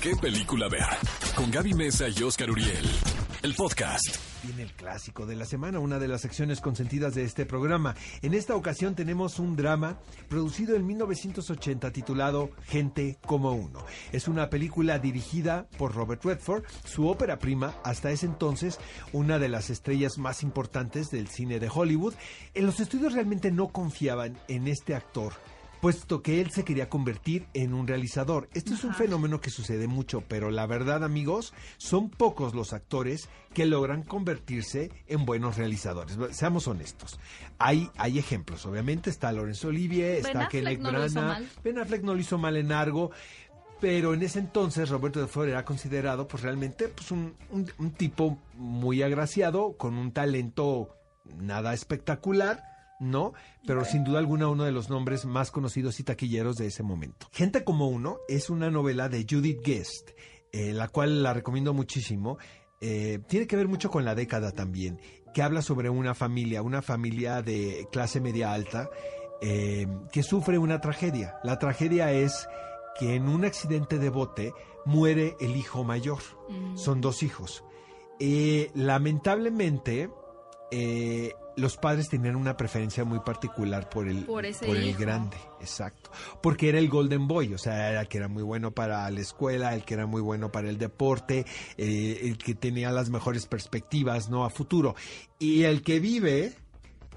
¿Qué película ver? Con Gaby Mesa y Oscar Uriel. El podcast. Viene el clásico de la semana, una de las secciones consentidas de este programa. En esta ocasión tenemos un drama producido en 1980 titulado Gente como uno. Es una película dirigida por Robert Redford, su ópera prima, hasta ese entonces una de las estrellas más importantes del cine de Hollywood. En los estudios realmente no confiaban en este actor puesto que él se quería convertir en un realizador. Esto es un fenómeno que sucede mucho, pero la verdad, amigos, son pocos los actores que logran convertirse en buenos realizadores. Seamos honestos. Hay, hay ejemplos, obviamente, está Lorenzo Olivier, está Kenneth Branagh, Ben Affleck no lo hizo mal en algo, pero en ese entonces Roberto de Flor era considerado pues realmente pues un, un tipo muy agraciado, con un talento nada espectacular, no, pero sin duda alguna uno de los nombres más conocidos y taquilleros de ese momento. Gente como uno es una novela de Judith Guest, eh, la cual la recomiendo muchísimo. Eh, tiene que ver mucho con la década también, que habla sobre una familia, una familia de clase media alta, eh, que sufre una tragedia. La tragedia es que en un accidente de bote muere el hijo mayor. Mm. Son dos hijos. lamentablemente, los padres tenían una preferencia muy particular por el, por, el grande, exacto. Porque era el Golden Boy, o sea, era el que era muy bueno para la escuela, el que era muy bueno para el deporte, eh, el que tenía las mejores perspectivas, ¿no? A futuro. Y el que vive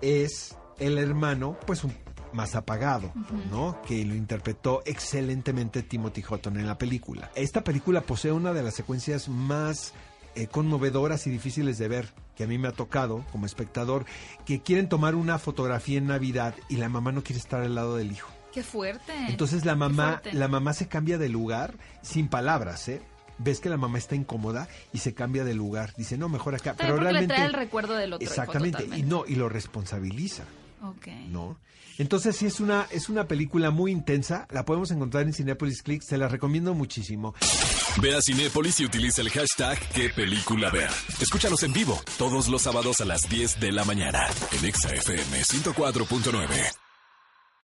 es el hermano, pues un más apagado, ¿no? Que lo interpretó excelentemente Timothy Hutton en la película. Esta película posee una de las secuencias más eh, conmovedoras y difíciles de ver, que a mí me ha tocado como espectador, que quieren tomar una fotografía en Navidad y la mamá no quiere estar al lado del hijo. Qué fuerte. Entonces la mamá, la mamá se cambia de lugar sin palabras, ¿eh? Ves que la mamá está incómoda y se cambia de lugar. Dice, no, mejor acá. Pero realmente. Le trae el recuerdo del otro. Exactamente. y no, y lo responsabiliza. Ok. ¿No? Entonces sí es una, es una película muy intensa, la podemos encontrar en Cinepolis Click, se la recomiendo muchísimo. Ve a Cinepolis y utiliza el hashtag qué película ver. Escúchanos en vivo todos los sábados a las 10 de la mañana en ExaFM 104.9.